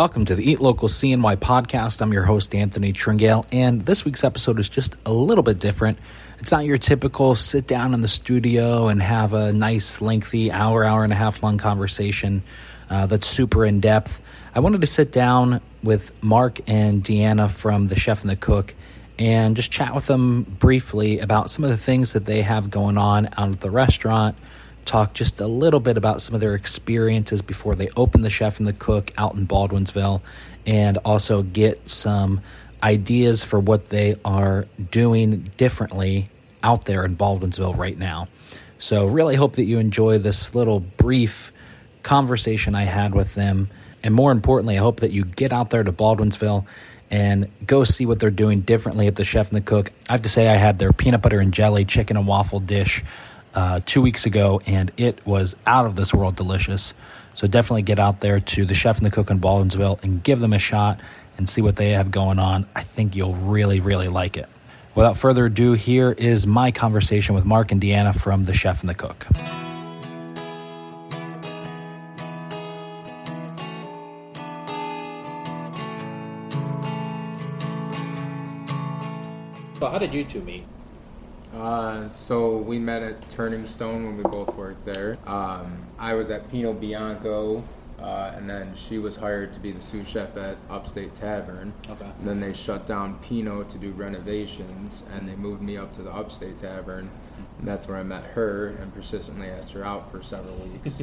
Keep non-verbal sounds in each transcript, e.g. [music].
Welcome to the Eat Local CNY podcast. I'm your host, Anthony Tringale, and this week's episode is just a little bit different. It's not your typical sit down in the studio and have a nice, lengthy hour, hour and a half long conversation uh, that's super in depth. I wanted to sit down with Mark and DeAnna from The Chef and the Cook and just chat with them briefly about some of the things that they have going on out at the restaurant talk just a little bit about some of their experiences before they open the chef and the cook out in Baldwinsville and also get some ideas for what they are doing differently out there in Baldwinsville right now. So, really hope that you enjoy this little brief conversation I had with them. And more importantly, I hope that you get out there to Baldwinsville and go see what they're doing differently at the Chef and the Cook. I have to say, I had their peanut butter and jelly chicken and waffle dish uh, two weeks ago, and it was out of this world delicious. So definitely get out there to the Chef and the Cook in Baldwinsville and give them a shot and see what they have going on. I think you'll really, really like it. Without further ado, here is my conversation with Mark and DeAnna from the Chef and the Cook. So, how did you two meet? Uh, so we met at Turning Stone when we both worked there. Um, I was at Pino Bianco, uh, and then she was hired to be the sous chef at Upstate Tavern. Okay. And then they shut down Pino to do renovations, and they moved me up to the Upstate Tavern. And that's where I met her and persistently asked her out for several weeks. [laughs]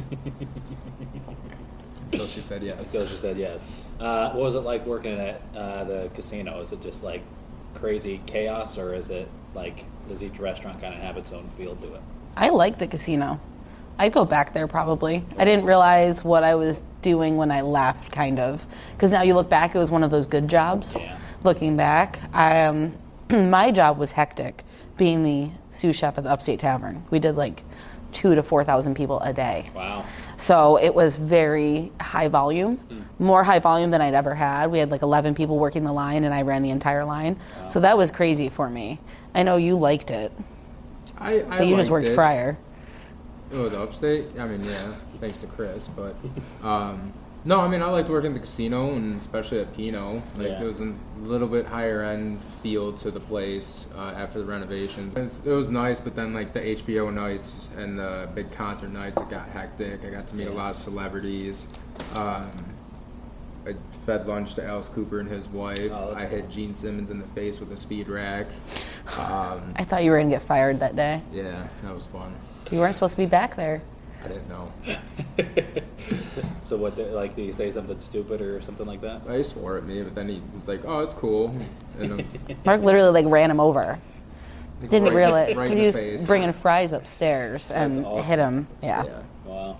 Until she said yes. Until she said yes. Uh, what was it like working at uh, the casino? Is it just like crazy chaos, or is it like does each restaurant kind of have its own feel to it? I like the casino. I'd go back there probably. I didn't realize what I was doing when I left, kind of, because now you look back, it was one of those good jobs. Yeah. Looking back, I, um, [clears throat] my job was hectic, being the sous chef at the Upstate Tavern. We did like two to four thousand people a day. Wow. So it was very high volume, more high volume than I'd ever had. We had like 11 people working the line, and I ran the entire line. So that was crazy for me. I know you liked it, I, I but you just worked it. fryer. Oh, the upstate? I mean, yeah, thanks to Chris. But um, no, I mean, I liked working at the casino and especially at Pino. Like, Yeah. it was a little bit higher end feel to the place uh, after the renovations. It was nice, but then like the HBO nights and the big concert nights, it got hectic. I got to meet a lot of celebrities. Um, I fed lunch to Alice Cooper and his wife. Oh, that's I hit Gene Simmons in the face with a speed rack. [laughs] Um, I thought you were going to get fired that day. yeah, that was fun. You weren't supposed to be back there. I didn't know. [laughs] So what? the- Like, did he say something stupid or something like that? He swore at me, but then he was like, "Oh, it's cool," and it was [laughs] Mark literally like ran him over. like, Didn't right- realize right in because the he was face. bringing fries upstairs and awesome. hit him. Yeah. Yeah. Wow.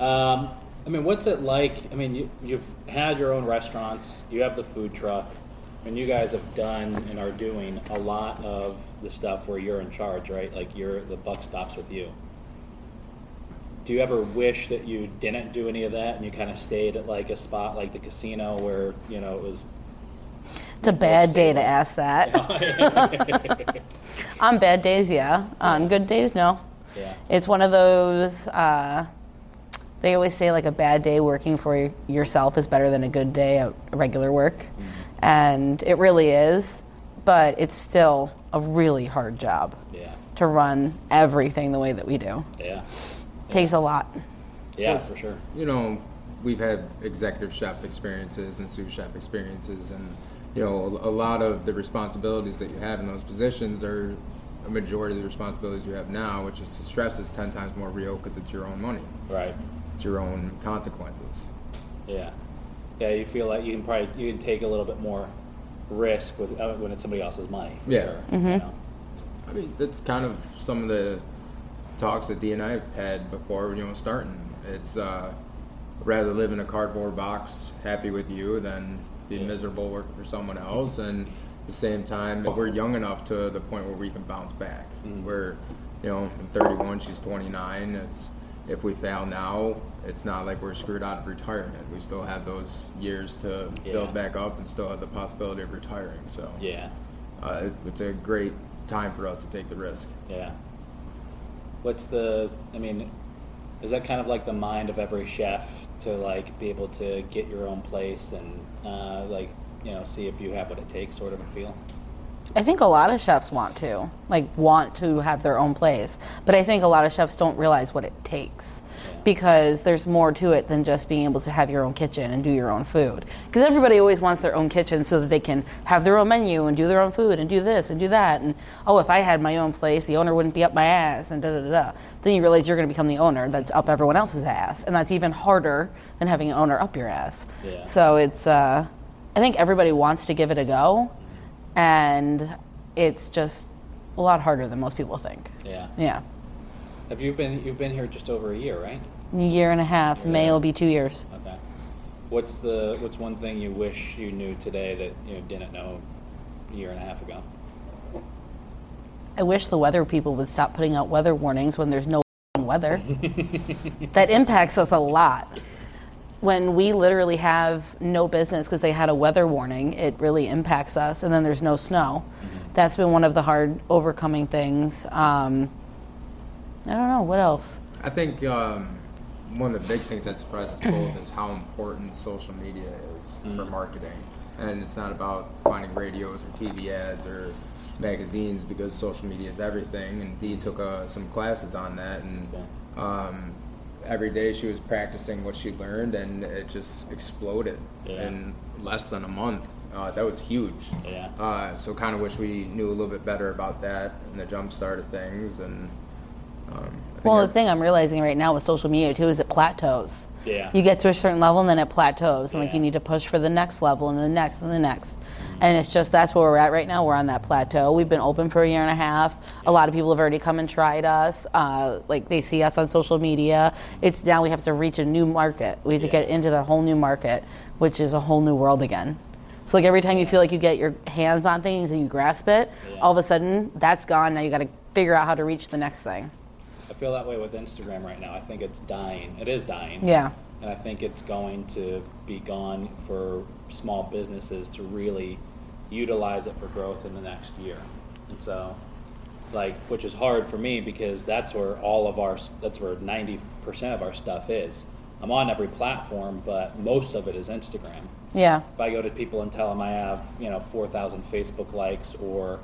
Um, I mean, what's it like? I mean, you, you've had your own restaurants, you have the food truck, and you guys have done and are doing a lot of the stuff where you're in charge, right? Like, you're the buck stops with you. Do you ever wish that you didn't do any of that and you kind of stayed at like a spot like the casino where you know it was? It's a bad day to ask that. [laughs] On bad days, yeah. On good days, no. Yeah. It's one of those. Uh, they always say like a bad day working for yourself is better than a good day at regular work, and it really is. But it's still a really hard job Yeah. to run everything the way that we do. Yeah. Takes a lot. Yeah, for sure. You know, we've had executive chef experiences and sous chef experiences, and you know, a lot of the responsibilities that you have in those positions are a majority of the responsibilities you have now, which is the stress is ten times more real because it's your own money, Right. it's your own consequences. Yeah, yeah. You feel like you can probably you can take a little bit more risk with uh, when it's somebody else's money. For Yeah. sure, you know? I mean, that's kind of some of the talks that D and I have had before, you know, starting. It's uh, rather live in a cardboard box, happy with you, than be Yeah. miserable working for someone else. And at the same time, we're young enough to the point where we can bounce back. Mhm. We're, you know, I'm 31, she's 29. It's if we fail now, it's not like we're screwed out of retirement. We still have those years to Yeah. build back up and still have the possibility of retiring. So Yeah, uh, it, it's a great time for us to take the risk. yeah. What's the? I mean, is that kind of like the mind of every chef to like be able to get your own place and uh, like you know see if you have what it takes, sort of a feel? I think a lot of chefs want to, like, want to have their own place. But I think a lot of chefs don't realize what it takes because there's more to it than just being able to have your own kitchen and do your own food. Because everybody always wants their own kitchen so that they can have their own menu and do their own food and do this and do that. And oh, if I had my own place, the owner wouldn't be up my ass and da da da da. Then you realize you're going to become the owner that's up everyone else's ass. And that's even harder than having an owner up your ass. Yeah. So it's, uh, I think everybody wants to give it a go and it's just a lot harder than most people think. Yeah. Yeah. Have you been you've been here just over a year, right? A year and a half. May Yeah. will be two years. Okay. What's the what's one thing you wish you knew today that you didn't know a year and a half ago? I wish the weather people would stop putting out weather warnings when there's no [laughs] weather. that impacts us a lot. When we literally have no business because they had a weather warning, it really impacts us, and then there's no snow. That's been one of the hard overcoming things. Um, I don't know, what else? I think um, one of the big things that surprised us both is how important social media is for marketing. And it's not about finding radios or TV ads or magazines because social media is everything. And Dee took uh, some classes on that, and um, every day she was practicing what she learned, and it just exploded Yeah. in less than a month. Uh, that was huge. Yeah. Uh, so kind of wish we knew a little bit better about that and the jump start of things. And um, Well, the thing I'm realizing right now with social media too is it plateaus. Yeah. You get to a certain level and then it plateaus, and like you need to push for the next level and the next and the next. And it's just that's where we're at right now. We're on that plateau. We've been open for a year and a half. A lot of people have already come and tried us. Uh, like they see us on social media. It's now we have to reach a new market. We have to Yeah. get into that whole new market, which is a whole new world again. So like every time you feel like you get your hands on things and you grasp it, Yeah. all of a sudden that's gone. Now you got to figure out how to reach the next thing. I feel that way with Instagram right now. I think it's dying. It is dying. Yeah. And I think it's going to be gone for small businesses to really utilize it for growth in the next year. And so, like, which is hard for me because that's where all of our, that's where 90% of our stuff is. I'm on every platform, but most of it is Instagram. Yeah. If I go to people and tell them I have, you know, 4,000 Facebook likes or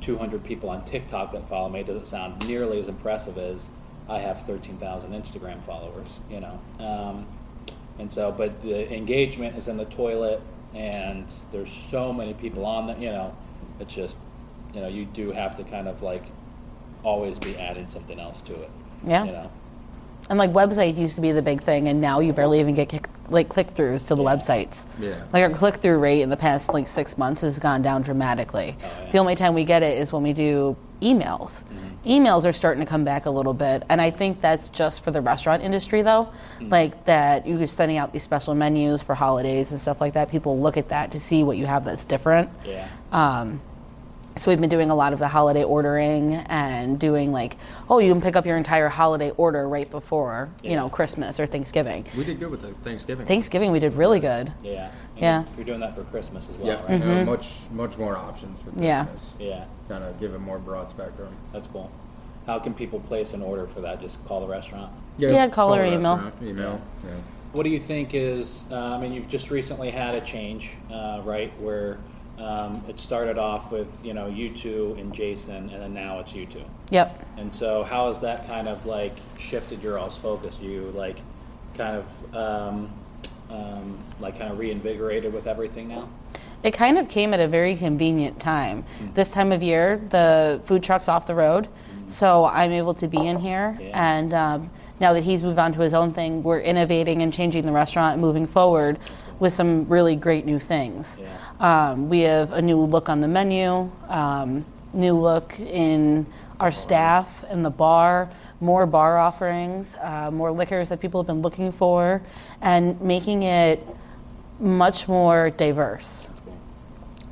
200 people on TikTok that follow me, doesn't sound nearly as impressive as I have 13,000 Instagram followers, you know. Um, and so, but the engagement is in the toilet, and there's so many people on that, you know, it's just, you know, you do have to kind of like always be adding something else to it. Yeah. You know. And like websites used to be the big thing, and now you barely even get like click throughs to the Yeah. websites. Yeah. Like our click through rate in the past like six months has gone down dramatically. Oh, yeah. The only time we get it is when we do emails. Mm-hmm. Emails are starting to come back a little bit, and I think that's just for the restaurant industry though. Mm-hmm. Like that you're sending out these special menus for holidays and stuff like that. People look at that to see what you have that's different. Yeah. Um, so we've been doing a lot of the holiday ordering and doing like, oh, you can pick up your entire holiday order right before, you know, Christmas or Thanksgiving. We did good with the Thanksgiving. Thanksgiving we did really good. Yeah. And Yeah. You're, you're doing that for Christmas as well, yeah, right? uh, much much more options for Christmas. Yeah. Yeah. Kind of give it more broad spectrum. That's cool. How can people place an order for that? Just call the restaurant. Yeah, yeah call or the email. restaurant, Email. Yeah. What do you think is? Uh, I mean, you've just recently had a change, uh, right? Where um, it started off with you know you two and Jason, and then now it's you two. Yep. And so, how has that kind of like shifted your all's focus? You like kind of um, um, like kind of reinvigorated with everything now? It kind of came at a very convenient time. This time of year, the food truck's off the road, so I'm able to be in here. Yeah. And um, now that he's moved on to his own thing, we're innovating and changing the restaurant and moving forward with some really great new things. Um, we have a new look on the menu, um, new look in our staff and the bar, more bar offerings, uh, more liquors that people have been looking for, and making it much more diverse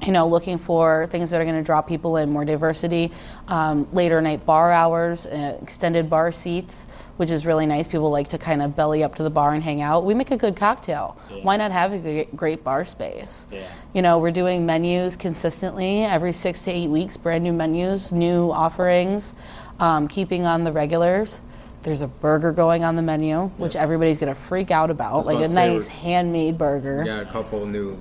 you know, looking for things that are going to draw people in, more diversity, um, later night bar hours, uh, extended bar seats, which is really nice. People like to kind of belly up to the bar and hang out. We make a good cocktail. Yeah. Why not have a great bar space? Yeah. You know, we're doing menus consistently every six to eight weeks, brand new menus, new offerings, um, keeping on the regulars. There's a burger going on the menu, which everybody's gonna freak out about, like a nice handmade burger. Yeah, a couple new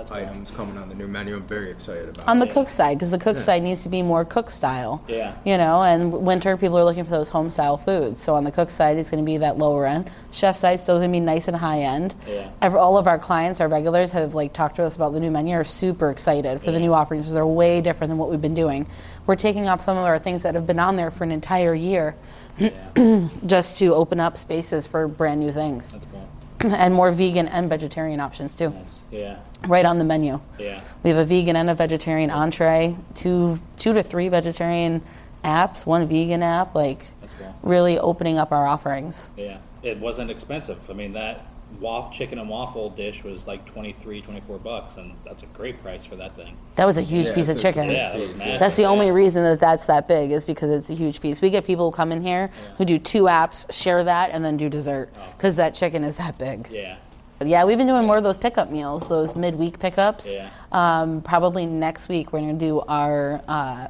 That's cool. items coming on the new menu. I'm very excited about. on the it. cook side because the cook side needs to be more cook style. Yeah. You know, and winter people are looking for those home style foods. So on the cook side, it's going to be that lower end. Chef side still going to be nice and high end. Yeah. Ev- All of our clients, our regulars, have like talked to us about the new menu. Are super excited for the new offerings because they're way different than what we've been doing. We're taking off some of our things that have been on there for an entire year Yeah, [clears throat] just to open up spaces for brand new things that's cool. [clears throat] and more vegan and vegetarian options too. Nice. Yeah, Right on the menu. yeah, We have a vegan and a vegetarian entree, two two to three vegetarian apps, one vegan app, like cool. really opening up our offerings. Yeah, it wasn't expensive. I mean, that waff, chicken and waffle dish was like 23, 24 bucks, and that's a great price for that thing. That was a huge Yeah, piece of chicken. Yeah, that was massive. That's the yeah. only reason that that's that big is because it's a huge piece. We get people who come in here who do two apps, share that, and then do dessert because that chicken is that big. Yeah, But yeah, we've been doing more of those pickup meals, those midweek pickups. Yeah. Um, probably next week we're going to do our uh,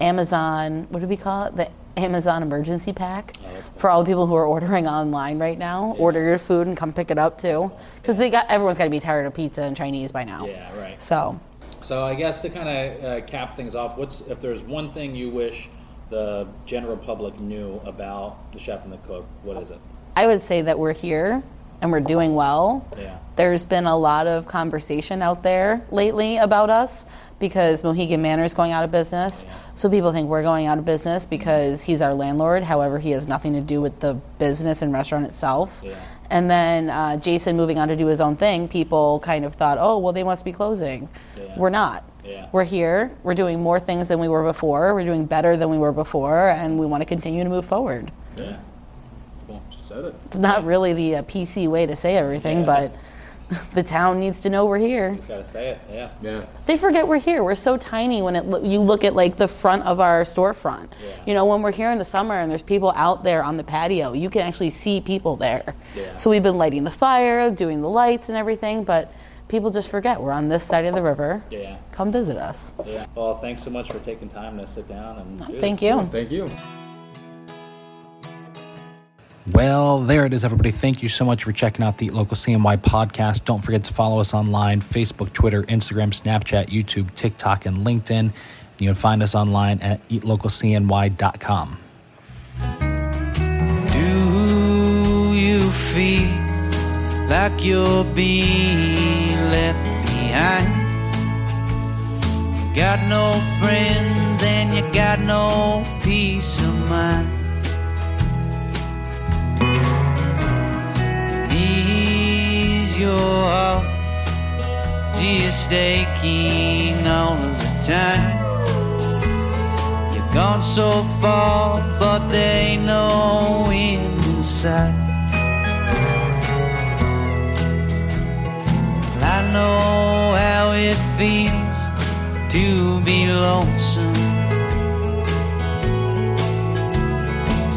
Amazon. What do we call it? The Amazon emergency pack for all the people who are ordering [laughs] online right now. Order your food and come pick it up too, because they got everyone's got to be tired of pizza and Chinese by now. yeah, right. So So I guess to kind of uh, cap things off, what's if there's one thing you wish the general public knew about the chef and the cook, what is it? I would say that we're here and we're doing well. Yeah. There's been a lot of conversation out there lately about us because Mohegan Manor is going out of business. So people think we're going out of business because he's our landlord. However, he has nothing to do with the business and restaurant itself. Yeah. And then uh, Jason moving on to do his own thing, people kind of thought, oh, well, they must be closing. We're not. Yeah. We're here. We're doing more things than we were before. We're doing better than we were before, and we want to continue to move forward. Yeah. Cool. Said it. It's not really the uh, PC way to say everything, Yeah. but [laughs] the town needs to know we're here. Just gotta say it. Yeah. Yeah. They forget we're here. We're so tiny when it lo- you look at like the front of our storefront. Yeah. You know, when we're here in the summer and there's people out there on the patio, you can actually see people there. Yeah. So we've been lighting the fire, doing the lights and everything, but people just forget we're on this side of the river. Yeah. Come visit us. Yeah. Well, thanks so much for taking time to sit down and do Thank this. you. Thank you. Well, there it is, everybody. Thank you so much for checking out the Eat Local CNY podcast. Don't forget to follow us online Facebook, Twitter, Instagram, Snapchat, YouTube, TikTok, and LinkedIn. You can find us online at eatlocalcny.com. Do you feel like you're being left behind? You got no friends and you got no peace of mind. Is your heart just aching all of the time? You've gone so far, but there ain't no. Well, I know how it feels to be lonesome.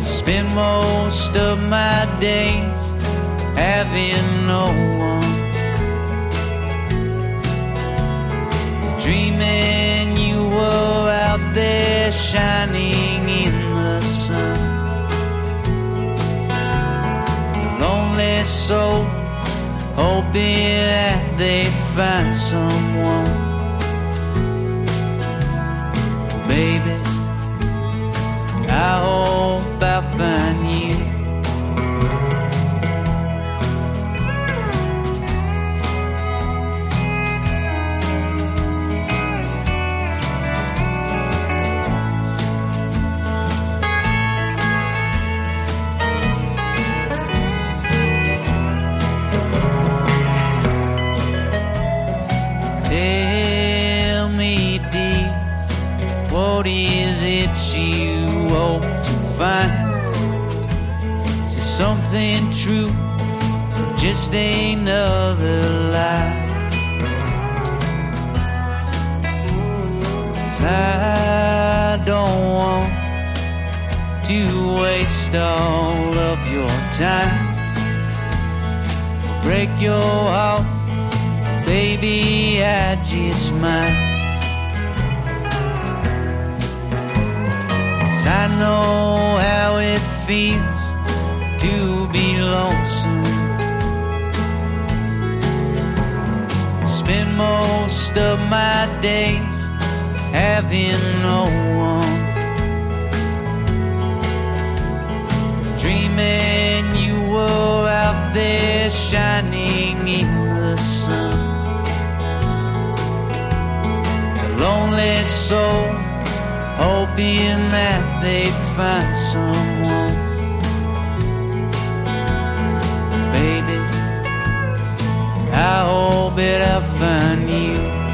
Spend most of my days having no one. Dreaming you were out there shining in the sun. Lonely soul, hoping that they find someone. Baby, just another lie? 'Cause I don't want to waste all of your time, break your heart baby, I just might. 'Cause I know how it feels to be lonesome. Spend most of my days having no one. Dreaming you were out there shining in the sun. A lonely soul hoping that they'd find someone. Baby, I hope that I find you.